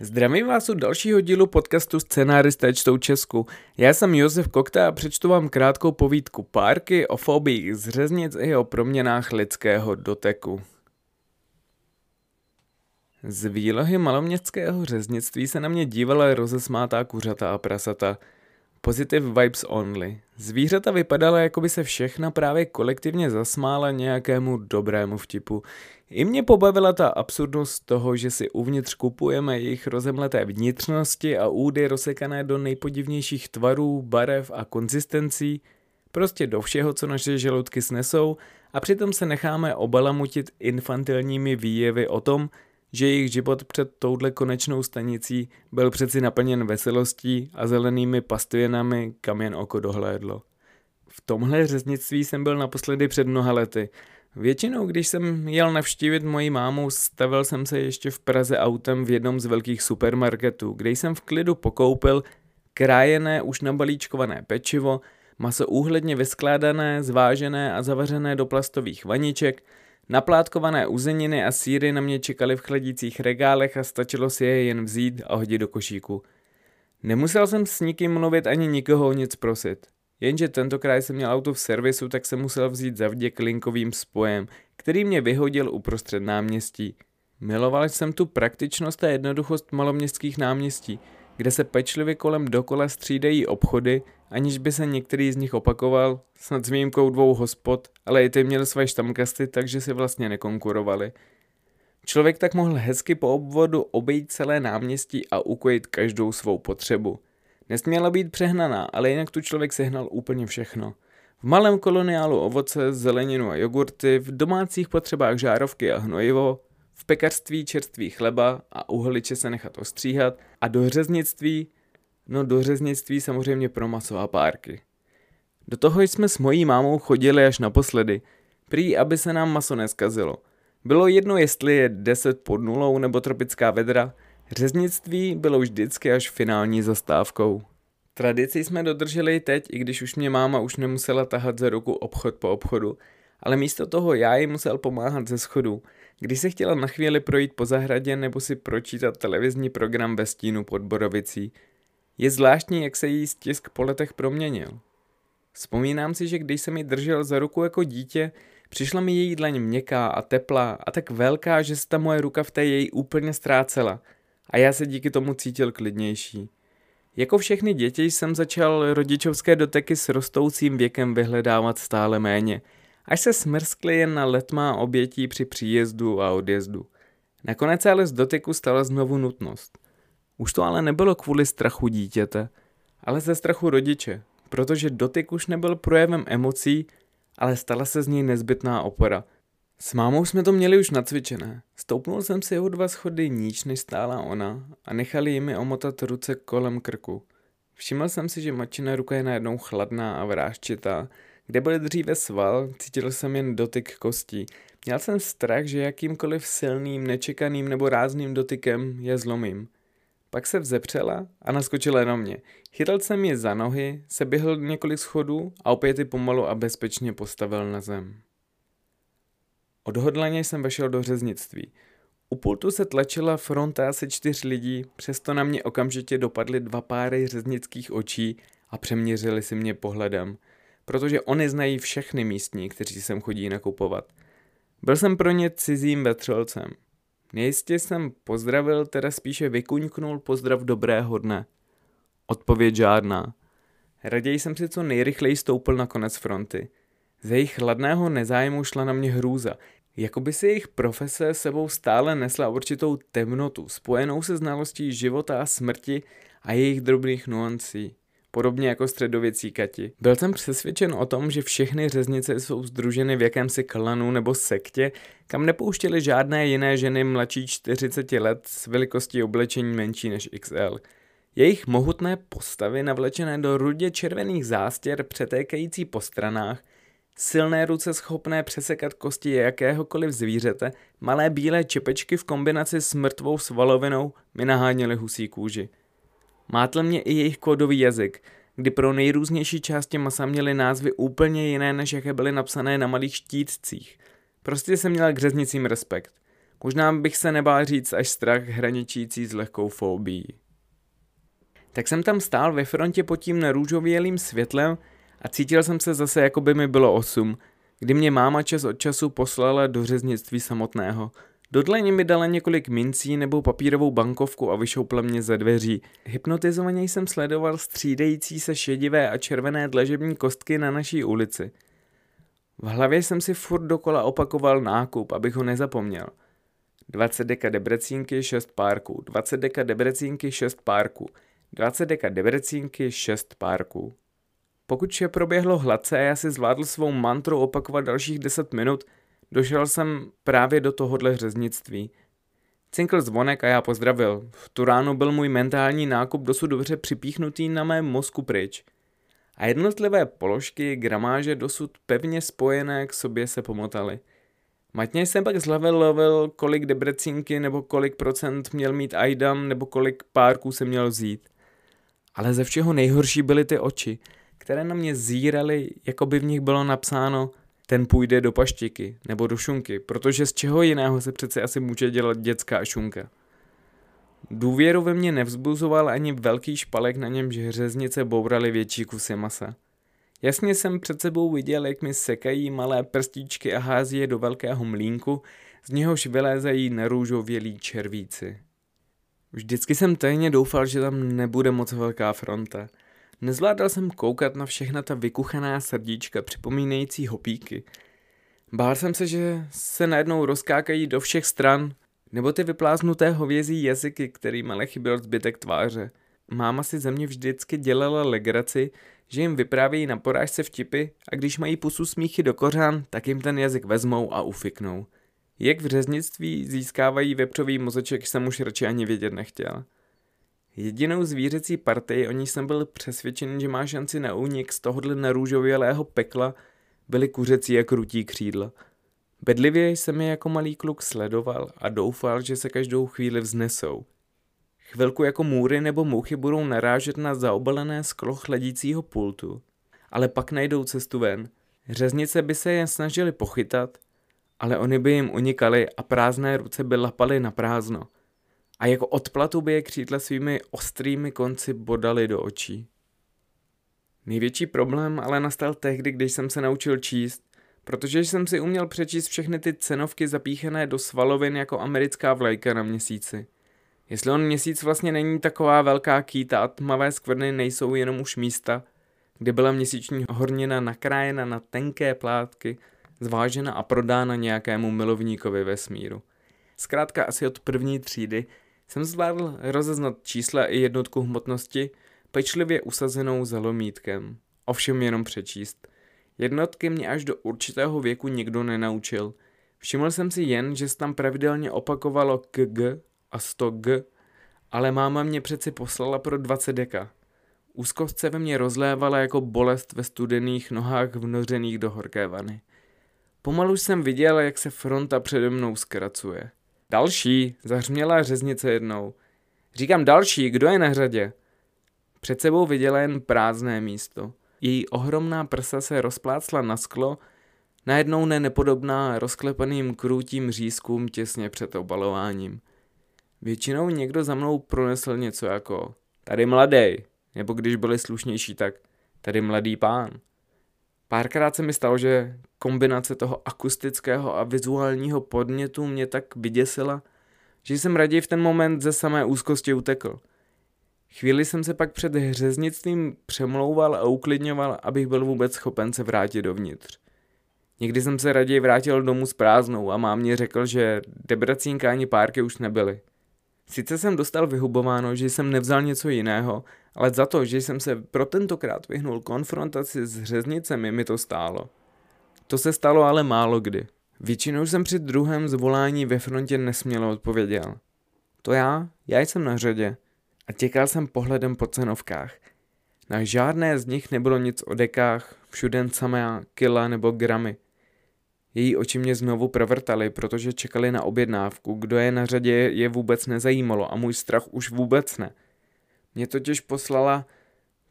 Zdravím vás u dalšího dílu podcastu Scenáristé čtou Česku. Já jsem Josef Kokta a přečtu vám krátkou povídku Párky o fobiích z řeznic i o proměnách lidského doteku. Z výlohy maloměstského řeznictví se na mě dívala rozesmátá kuřata a prasata – Positive vibes only. Zvířata vypadala, jako by se všechna právě kolektivně zasmála nějakému dobrému vtipu. I mě pobavila ta absurdnost toho, že si uvnitř kupujeme jejich rozemleté vnitřnosti a údy rozsekané do nejpodivnějších tvarů, barev a konzistencí, prostě do všeho, co naše žaludky snesou a přitom se necháme obalamutit infantilními výjevy o tom, že jejich život před touhle konečnou stanicí byl přeci naplněn veselostí a zelenými pastvěnami, kam jen oko dohlédlo. V tomhle řeznictví jsem byl naposledy před mnoha lety. Většinou, když jsem jel navštívit moji mámu, stavil jsem se ještě v Praze autem v jednom z velkých supermarketů, kde jsem v klidu pokoupil krájené, už nabalíčkované pečivo, maso úhledně vyskládané, zvážené a zavařené do plastových vaniček, Naplátkované uzeniny a síry na mě čekaly v chladících regálech a stačilo si je jen vzít a hodit do košíku. Nemusel jsem s nikým mluvit ani nikoho nic prosit. Jenže tentokrát jsem měl auto v servisu, tak jsem musel vzít zavděk linkovým spojem, který mě vyhodil uprostřed náměstí. Miloval jsem tu praktičnost a jednoduchost maloměstských náměstí, kde se pečlivě kolem dokola střídají obchody, aniž by se některý z nich opakoval, snad s výjimkou dvou hospod, ale i ty měli své štamkasty, takže si vlastně nekonkurovali. Člověk tak mohl hezky po obvodu obejít celé náměstí a ukojit každou svou potřebu. Nesměla být přehnaná, ale jinak tu člověk sehnal úplně všechno. V malém koloniálu ovoce, zeleninu a jogurty, v domácích potřebách žárovky a hnojivo, v pekařství čerstvý chleba a uhliče se nechat ostříhat a do řeznictví, no do řeznictví samozřejmě pro maso a párky. Do toho jsme s mojí mámou chodili až naposledy, prý aby se nám maso neskazilo. Bylo jedno, jestli je 10 pod nulou nebo tropická vedra, řeznictví bylo vždycky až finální zastávkou. Tradici jsme dodrželi teď, i když už mě máma už nemusela tahat za ruku obchod po obchodu, ale místo toho já jí musel pomáhat ze schodu, když se chtěla na chvíli projít po zahradě nebo si pročítat televizní program ve stínu pod Borovicí. Je zvláštní, jak se jí stisk po letech proměnil. Vzpomínám si, že když jsem ji držel za ruku jako dítě, přišla mi její dlaň měkká a teplá a tak velká, že se ta moje ruka v té její úplně ztrácela a já se díky tomu cítil klidnější. Jako všechny děti jsem začal rodičovské doteky s rostoucím věkem vyhledávat stále méně – až se smrskly jen na letmá obětí při příjezdu a odjezdu. Nakonec se ale z dotyku stala znovu nutnost. Už to ale nebylo kvůli strachu dítěte, ale ze strachu rodiče, protože dotyk už nebyl projevem emocí, ale stala se z něj nezbytná opora. S mámou jsme to měli už nacvičené. Stoupnul jsem si o dva schody níž, než stála ona a nechali jimi omotat ruce kolem krku. Všiml jsem si, že mačina ruka je najednou chladná a vrážčitá kde byl dříve sval, cítil jsem jen dotyk kostí. Měl jsem strach, že jakýmkoliv silným, nečekaným nebo rázným dotykem je zlomím. Pak se vzepřela a naskočila na mě. Chytil jsem ji za nohy, se běhl několik schodů a opět ji pomalu a bezpečně postavil na zem. Odhodlaně jsem vešel do řeznictví. U pultu se tlačila fronta asi čtyř lidí, přesto na mě okamžitě dopadly dva páry řeznických očí a přeměřili si mě pohledem – protože oni znají všechny místní, kteří sem chodí nakupovat. Byl jsem pro ně cizím vetřelcem. Nejistě jsem pozdravil, teda spíše vykuňknul pozdrav dobrého dne. Odpověď žádná. Raději jsem si co nejrychleji stoupil na konec fronty. Z jejich chladného nezájmu šla na mě hrůza, jako by si jejich profese sebou stále nesla určitou temnotu, spojenou se znalostí života a smrti a jejich drobných nuancí podobně jako středověcí kati. Byl jsem přesvědčen o tom, že všechny řeznice jsou združeny v jakémsi klanu nebo sektě, kam nepouštěly žádné jiné ženy mladší 40 let s velikostí oblečení menší než XL. Jejich mohutné postavy navlečené do rudě červených zástěr přetékající po stranách, silné ruce schopné přesekat kosti jakéhokoliv zvířete, malé bílé čepečky v kombinaci s mrtvou svalovinou mi naháněly husí kůži. Mátl mě i jejich kódový jazyk, kdy pro nejrůznější části masa měly názvy úplně jiné, než jaké byly napsané na malých štítcích. Prostě jsem měl k řeznicím respekt. Možná bych se nebál říct až strach hraničící s lehkou fobií. Tak jsem tam stál ve frontě pod tím nerůžovělým světlem a cítil jsem se zase, jako by mi bylo osm, kdy mě máma čas od času poslala do řeznictví samotného. Do dlaně mi dala několik mincí nebo papírovou bankovku a vyšoupla mě ze dveří. Hypnotizovaně jsem sledoval střídající se šedivé a červené dlažební kostky na naší ulici. V hlavě jsem si furt dokola opakoval nákup, abych ho nezapomněl. 20 deka debrecínky, 6 párků, 20 deka debrecínky, 6 párků, 20 deka debrecínky, 6 párků. Pokud vše proběhlo hladce a já si zvládl svou mantru opakovat dalších 10 minut, došel jsem právě do tohohle řeznictví. Cinkl zvonek a já pozdravil. V tu ránu byl můj mentální nákup dosud dobře připíchnutý na mém mozku pryč. A jednotlivé položky, gramáže dosud pevně spojené k sobě se pomotaly. Matně jsem pak zlevel lovil, kolik debrecínky nebo kolik procent měl mít Aidam nebo kolik párků se měl vzít. Ale ze všeho nejhorší byly ty oči – které na mě zíraly, jako by v nich bylo napsáno ten půjde do paštiky nebo do šunky, protože z čeho jiného se přece asi může dělat dětská šunka. Důvěru ve mě nevzbuzoval ani velký špalek, na němž řeznice bouraly větší kusy masa. Jasně jsem před sebou viděl, jak mi sekají malé prstíčky a hází je do velkého mlínku, z něhož vylézají nerůžovělí červíci. Vždycky jsem tajně doufal, že tam nebude moc velká fronta – Nezvládal jsem koukat na všechna ta vykuchaná srdíčka připomínající hopíky. Bál jsem se, že se najednou rozkákají do všech stran, nebo ty vypláznuté hovězí jazyky, kterým ale chyběl zbytek tváře. Máma si ze mě vždycky dělala legraci, že jim vyprávějí na porážce vtipy a když mají pusu smíchy do kořán, tak jim ten jazyk vezmou a ufiknou. Jak v řeznictví získávají vepřový mozeček, jsem už radši ani vědět nechtěl. Jedinou zvířecí partii, o níž jsem byl přesvědčen, že má šanci na únik z tohohle narůžovělého pekla, byly kuřecí a krutí křídla. Bedlivě jsem je jako malý kluk sledoval a doufal, že se každou chvíli vznesou. Chvilku jako můry nebo mouchy budou narážet na zaobalené sklo chladícího pultu, ale pak najdou cestu ven. Řeznice by se jen snažili pochytat, ale oni by jim unikaly a prázdné ruce by lapaly na prázdno a jako odplatu by je křídla svými ostrými konci bodali do očí. Největší problém ale nastal tehdy, když jsem se naučil číst, protože jsem si uměl přečíst všechny ty cenovky zapíchené do svalovin jako americká vlajka na měsíci. Jestli on měsíc vlastně není taková velká kýta a tmavé skvrny nejsou jenom už místa, kde byla měsíční hornina nakrájena na tenké plátky, zvážena a prodána nějakému milovníkovi vesmíru. Zkrátka asi od první třídy jsem zvládl rozeznat čísla i jednotku hmotnosti pečlivě usazenou za lomítkem. Ovšem jenom přečíst. Jednotky mě až do určitého věku nikdo nenaučil. Všiml jsem si jen, že se tam pravidelně opakovalo kg a 100 g, ale máma mě přeci poslala pro 20 deka. Úzkost se ve mně rozlévala jako bolest ve studených nohách vnořených do horké vany. Pomalu jsem viděl, jak se fronta přede mnou zkracuje. Další, zahřměla řeznice jednou. Říkám další, kdo je na řadě? Před sebou viděla jen prázdné místo. Její ohromná prsa se rozplácla na sklo, najednou ne nepodobná rozklepaným krůtím řízkům těsně před obalováním. Většinou někdo za mnou pronesl něco jako tady mladý, nebo když byli slušnější, tak tady mladý pán. Párkrát se mi stalo, že kombinace toho akustického a vizuálního podnětu mě tak vyděsila, že jsem raději v ten moment ze samé úzkosti utekl. Chvíli jsem se pak před hřeznictvím přemlouval a uklidňoval, abych byl vůbec schopen se vrátit dovnitř. Někdy jsem se raději vrátil domů s prázdnou a mámě řekl, že debracínka ani párky už nebyly. Sice jsem dostal vyhubováno, že jsem nevzal něco jiného, ale za to, že jsem se pro tentokrát vyhnul konfrontaci s řeznicemi, mi to stálo. To se stalo ale málo kdy. Většinou jsem při druhém zvolání ve frontě nesmělo odpověděl. To já? Já jsem na řadě. A těkal jsem pohledem po cenovkách. Na žádné z nich nebylo nic o dekách, všude samé kila nebo gramy. Její oči mě znovu provrtaly, protože čekali na objednávku, kdo je na řadě je vůbec nezajímalo a můj strach už vůbec ne. Mě totiž poslala,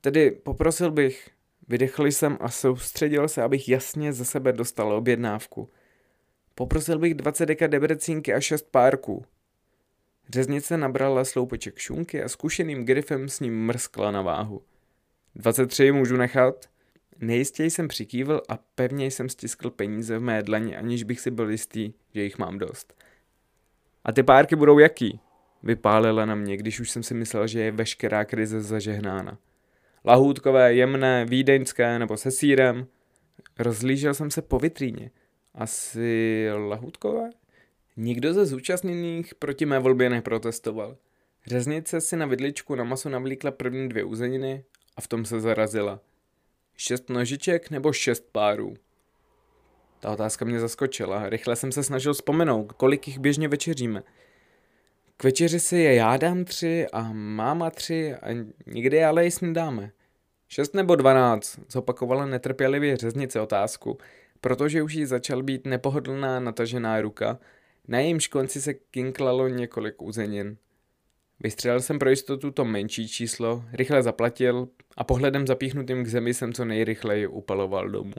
tedy poprosil bych, vydechl jsem a soustředil se, abych jasně ze sebe dostal objednávku. Poprosil bych 20 deka debrecínky a 6 párků. Řeznice nabrala sloupeček šunky a zkušeným grifem s ním mrskla na váhu. 23 můžu nechat? Nejistěji jsem přikývil a pevně jsem stiskl peníze v mé dlani, aniž bych si byl jistý, že jich mám dost. A ty párky budou jaký? Vypálila na mě, když už jsem si myslel, že je veškerá krize zažehnána. Lahůdkové, jemné, vídeňské nebo se sírem. Rozlížel jsem se po vitríně. Asi lahůdkové? Nikdo ze zúčastněných proti mé volbě neprotestoval. Řeznice si na vidličku na maso navlíkla první dvě uzeniny a v tom se zarazila. Šest nožiček nebo šest párů? Ta otázka mě zaskočila. Rychle jsem se snažil vzpomenout, kolik jich běžně večeříme. K večeři si je já dám tři a máma tři a nikdy ale ji snídáme. Šest nebo dvanáct, zopakovala netrpělivě řeznice otázku, protože už jí začal být nepohodlná natažená ruka, na jejímž konci se kinklalo několik uzenin. Vystřelil jsem pro jistotu to menší číslo, rychle zaplatil a pohledem zapíchnutým k zemi jsem co nejrychleji upaloval domů.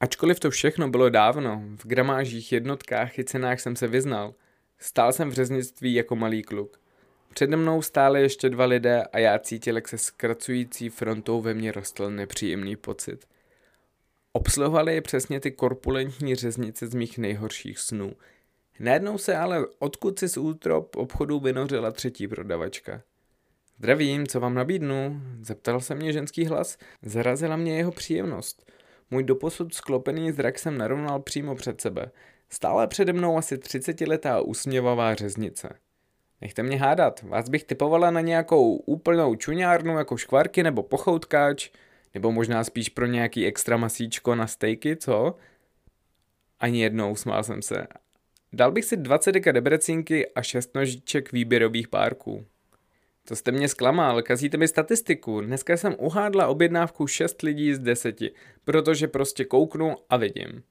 Ačkoliv to všechno bylo dávno, v gramážích, jednotkách i cenách jsem se vyznal, stál jsem v řeznictví jako malý kluk. Přede mnou stále ještě dva lidé a já cítil, jak se zkracující frontou ve mně rostl nepříjemný pocit. Obsluhovali je přesně ty korpulentní řeznice z mých nejhorších snů. Najednou se ale odkud si z útrop obchodu vynořila třetí prodavačka. Zdravím, co vám nabídnu? Zeptal se mě ženský hlas. Zarazila mě jeho příjemnost. Můj doposud sklopený zrak jsem narovnal přímo před sebe. Stále přede mnou asi 30-letá usměvavá řeznice. Nechte mě hádat, vás bych typovala na nějakou úplnou čuňárnu jako škvarky nebo pochoutkáč, nebo možná spíš pro nějaký extra masíčko na stejky, co? Ani jednou smál jsem se. Dal bych si 20 deka debrecínky a 6 nožiček výběrových párků. To jste mě zklamal, kazíte mi statistiku. Dneska jsem uhádla objednávku 6 lidí z 10, protože prostě kouknu a vidím.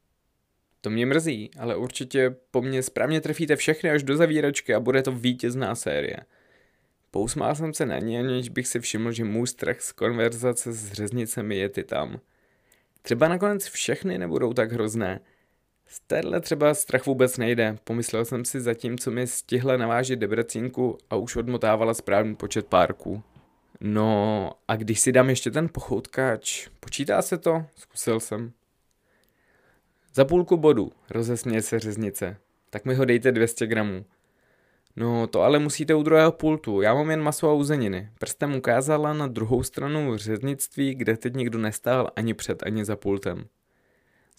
To mě mrzí, ale určitě po mně správně trefíte všechny až do zavíračky a bude to vítězná série. Pousmál jsem se na ní, aniž bych si všiml, že můj strach z konverzace s řeznicemi je ty tam. Třeba nakonec všechny nebudou tak hrozné. Z téhle třeba strach vůbec nejde. Pomyslel jsem si zatím, co mi stihla navážit debrecínku a už odmotávala správný počet párků. No a když si dám ještě ten pochoutkáč, počítá se to? Zkusil jsem. Za půlku bodu, rozesměje se řeznice. Tak mi ho dejte 200 gramů. No, to ale musíte u druhého pultu, já mám jen maso a uzeniny. Prstem ukázala na druhou stranu řeznictví, kde teď nikdo nestál ani před, ani za pultem.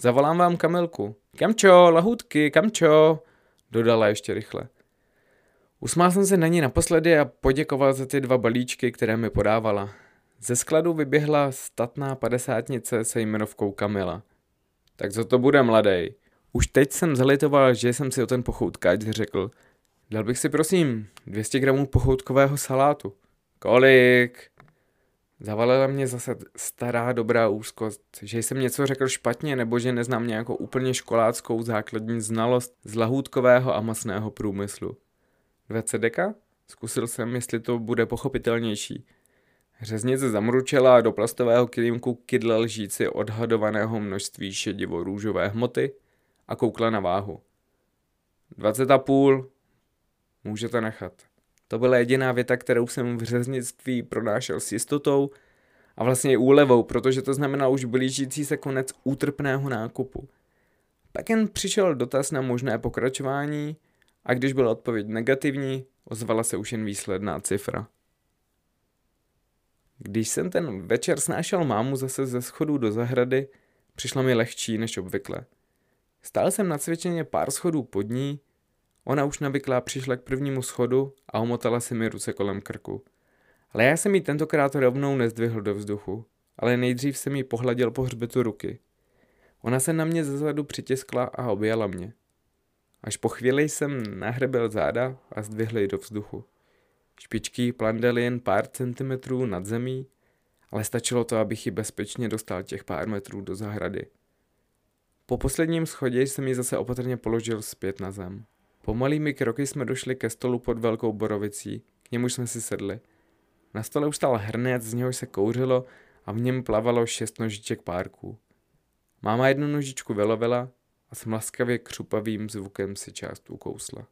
Zavolám vám Kamilku. Kamčo, lahutky, kamčo, dodala ještě rychle. Usmál jsem se na ní naposledy a poděkoval za ty dva balíčky, které mi podávala. Ze skladu vyběhla statná padesátnice se jmenovkou Kamila. Tak co to bude, mladej? Už teď jsem zalitoval, že jsem si o ten pochoutkáč řekl. Dal bych si prosím 200 gramů pochoutkového salátu. Kolik? Zavalila mě zase stará dobrá úzkost, že jsem něco řekl špatně nebo že neznám nějakou úplně školáckou základní znalost z lahůdkového a masného průmyslu. 20 deka? Zkusil jsem, jestli to bude pochopitelnější. Řeznice zamručela a do plastového kilímku kydla lžíci odhadovaného množství šedivo-růžové hmoty a koukla na váhu. 20 a půl. Můžete nechat. To byla jediná věta, kterou jsem v řeznictví pronášel s jistotou a vlastně i úlevou, protože to znamená už blížící se konec útrpného nákupu. Pak jen přišel dotaz na možné pokračování a když byla odpověď negativní, ozvala se už jen výsledná cifra. Když jsem ten večer snášel mámu zase ze schodů do zahrady, přišla mi lehčí než obvykle. Stál jsem na cvičeně pár schodů pod ní, ona už navyklá přišla k prvnímu schodu a omotala si mi ruce kolem krku. Ale já jsem jí tentokrát rovnou nezdvihl do vzduchu, ale nejdřív jsem jí pohladil po hřbetu ruky. Ona se na mě zezadu přitiskla a objala mě. Až po chvíli jsem nahrebil záda a zdvihl ji do vzduchu. Špičky plandely jen pár centimetrů nad zemí, ale stačilo to, abych ji bezpečně dostal těch pár metrů do zahrady. Po posledním schodě jsem ji zase opatrně položil zpět na zem. Pomalými kroky jsme došli ke stolu pod velkou borovicí, k němuž jsme si sedli. Na stole už stál hrnec, z něhož se kouřilo a v něm plavalo šest nožiček párků. Máma jednu nožičku vylovila a s mlaskavě křupavým zvukem si část ukousla.